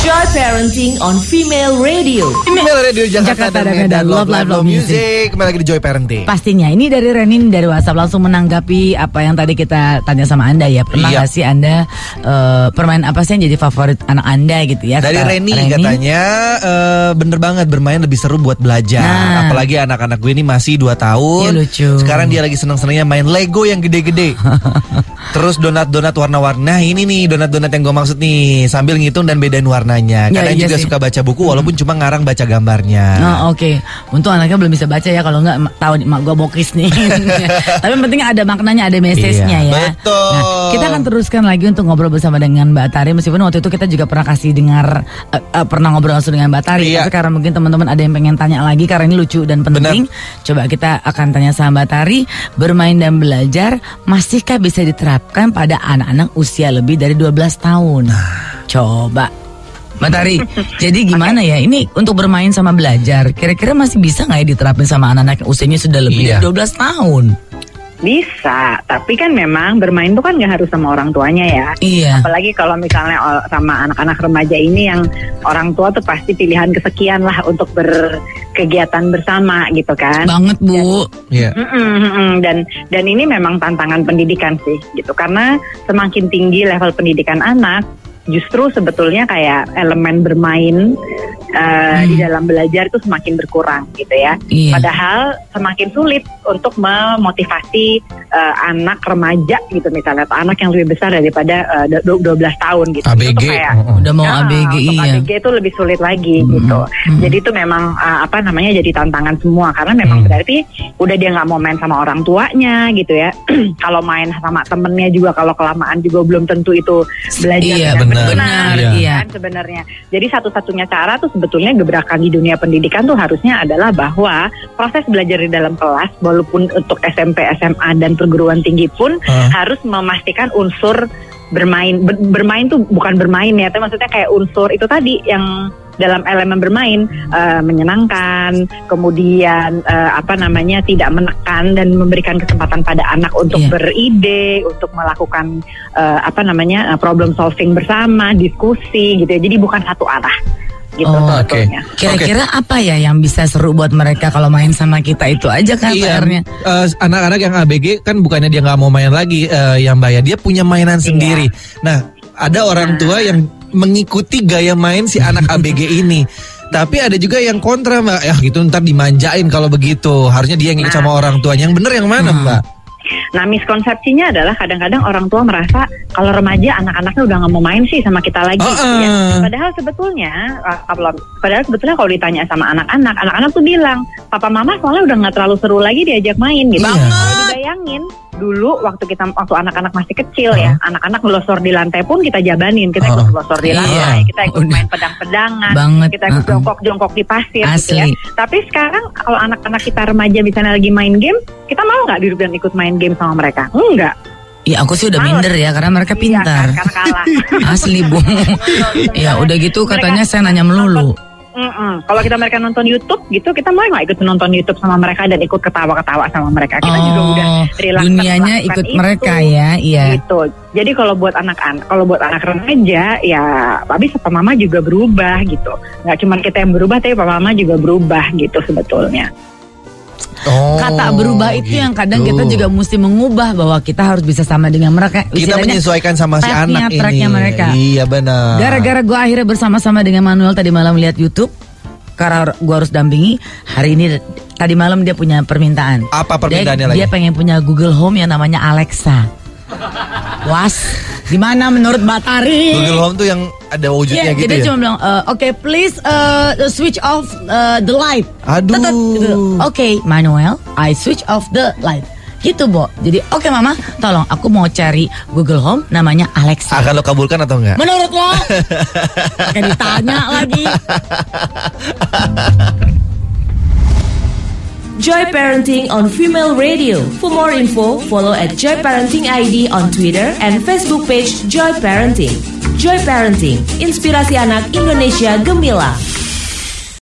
Joy Parenting on Female Radio. Email Radio Jakarta, Jakarta dan dan Medan Medan. Love Live Love Music Kembali lagi di Joy Parenting Pastinya ini dari Renin dari WhatsApp langsung menanggapi apa yang tadi kita tanya sama Anda ya. Pernah Iya. sih Anda eh, permain apa sih yang jadi favorit anak Anda gitu ya? Dari Reni, katanya eh, bener banget bermain lebih seru buat belajar. Nah. Apalagi anak-anak gue ini masih 2 tahun. Iya, lucu. Sekarang dia lagi seneng-senengnya main Lego yang gede-gede. Terus donat-donat warna-warni. Nah ini nih donat-donat yang gue maksud nih. Sambil ngitung dan bedain warnanya. Ya, Kadang iya juga sih. suka baca buku walaupun cuma ngarang baca gambarnya. Oh, Oke, untung anaknya belum bisa baca ya kalau nggak tahu mak gue bokis nih. Tapi yang penting ada maknanya, ada message-nya Iya, ya. betul. Nah, kita akan teruskan lagi untuk ngobrol bersama dengan Mbak Tari meskipun waktu itu kita juga pernah kasih dengar eh, eh, pernah ngobrol langsung dengan Mbak Tari. Iya. Tapi karena mungkin teman-teman ada yang pengen tanya lagi karena ini lucu dan penting. Coba kita akan tanya sama Mbak Tari, bermain dan belajar masihkah bisa diterapkan pada anak-anak usia lebih dari 12 tahun? Coba Mbak Tari, jadi gimana ya? Ini untuk bermain sama belajar, kira-kira masih bisa nggak ya diterapin sama anak-anak yang usianya sudah lebih Iya. dari 12 tahun? Bisa, tapi kan memang bermain tuh kan nggak harus sama orang tuanya ya. Iya. Apalagi kalau misalnya sama anak-anak remaja ini yang orang tua tuh pasti pilihan kesekian lah untuk berkegiatan bersama gitu kan. Banget Bu. Iya. Mm-mm, mm-mm. dan dan ini memang tantangan pendidikan sih gitu karena semakin tinggi level pendidikan anak justru sebetulnya kayak elemen bermain uh, di dalam belajar itu semakin berkurang gitu ya Iya. padahal semakin sulit untuk memotivasi uh, anak remaja gitu misalnya atau anak yang lebih besar daripada uh, du- 12 tahun gitu ABG. Itu kayak Oh, oh. Udah mau Nah, ABG untuk iya. ABG itu lebih sulit lagi Mm-mm. gitu. Mm-mm. Jadi itu memang uh, apa namanya jadi tantangan semua karena memang Mm. berarti udah dia nggak mau main sama orang tuanya gitu ya. kalau main sama temennya juga kalau kelamaan juga belum tentu itu belajar Iya, dengan benar. Benar, Iya. iya. kan sebenarnya. Jadi satu-satunya cara tuh sebetulnya gebrakan di dunia pendidikan tuh harusnya adalah bahwa proses belajar di dalam kelas walaupun untuk SMP, SMA dan perguruan tinggi pun Ah. harus memastikan unsur bermain Ber- bermain tuh bukan bermain ya, tapi maksudnya kayak unsur itu tadi yang dalam elemen bermain eh, menyenangkan, kemudian eh, apa namanya tidak menekan dan memberikan kesempatan pada anak untuk Iya. beride, untuk melakukan eh, apa namanya problem solving bersama, diskusi gitu ya. Jadi bukan satu arah gitu Oh, oke. sebetulnya. Kira-kira apa ya yang bisa seru buat mereka kalau main sama kita itu aja kan Iya, PR-nya? eh, anak-anak yang ABG kan bukannya dia nggak mau main lagi eh, yang bayar, dia punya mainan Iya. sendiri. Nah, ada orang tua yang mengikuti gaya main si anak ABG ini. Tapi ada juga yang kontra mbak, ya gitu ntar dimanjain kalau begitu. Harusnya dia yang ikut Nah. sama orang tuanya. Yang bener yang mana Hmm. mbak? Nah miskonsepsinya adalah kadang-kadang orang tua merasa kalau remaja anak-anaknya udah nggak mau main sih sama kita lagi. Oh, gitu ya. eh. Padahal sebetulnya uh, kalau padahal sebetulnya kalau ditanya sama anak-anak, anak-anak tuh bilang papa mama soalnya udah nggak terlalu seru lagi diajak main gitu. Banget. Kalau dibayangin dulu waktu kita waktu anak-anak masih kecil ya, anak-anak ngelosor di lantai pun kita jabanin, kita ikut ngelosor di Iya. lantai, kita ikut Udah. main pedang-pedangan, Banget, kita ikut uh-uh. jongkok-jongkok di pasir gitu ya. Asli. Tapi sekarang kalau anak-anak kita remaja misalnya lagi main game, kita mau nggak duduk dan ikut main game sama mereka? Enggak. Iya aku sih udah Males. minder ya karena mereka Iya, pintar. kan, karena kalah. Asli Bu. ya udah gitu katanya saya nanya melulu. Mm-mm. Kalau kita mereka nonton YouTube gitu, kita mau nggak ikut nonton YouTube sama mereka dan ikut ketawa-ketawa sama mereka? Kita juga udah Oh, relax dunianya ikut itu. mereka ya, iya. Gitu. Jadi kalau buat anak-anak, kalau buat anak remaja, ya habis papa mama juga berubah gitu. Nggak cuma kita yang berubah, tapi papa mama juga berubah gitu sebetulnya. Oh, Kata berubah itu yang kadang gitu. kita juga mesti mengubah bahwa kita harus bisa sama dengan mereka. kita menyesuaikan sama si anak ini. mereka. Iya benar. Gara-gara gue akhirnya bersama-sama dengan Manuel tadi malam lihat YouTube karena gue harus dampingi hari ini tadi malam dia punya permintaan. Apa dia, permintaannya lagi? Dia pengen punya Google Home yang namanya Alexa. Was, gimana menurut Batari? Google Home tuh yang ada wujudnya Iya, gitu dia ya. cuma bilang, "Eh, oke, please uh, switch off uh, the light. Aduh. Gitu. Oke, Manuel, I switch off the light. Gitu, Bo. Jadi, oke Mama, tolong aku mau cari Google Home namanya Alexa. Akan lo kabulkan atau enggak? Menurut lo? Kayak ditanya lagi. Joy Parenting on Female Radio. For more info, follow at Joy Parenting ID on Twitter and Facebook page Joy Parenting. Joy Parenting, inspirasi anak Indonesia gemilang.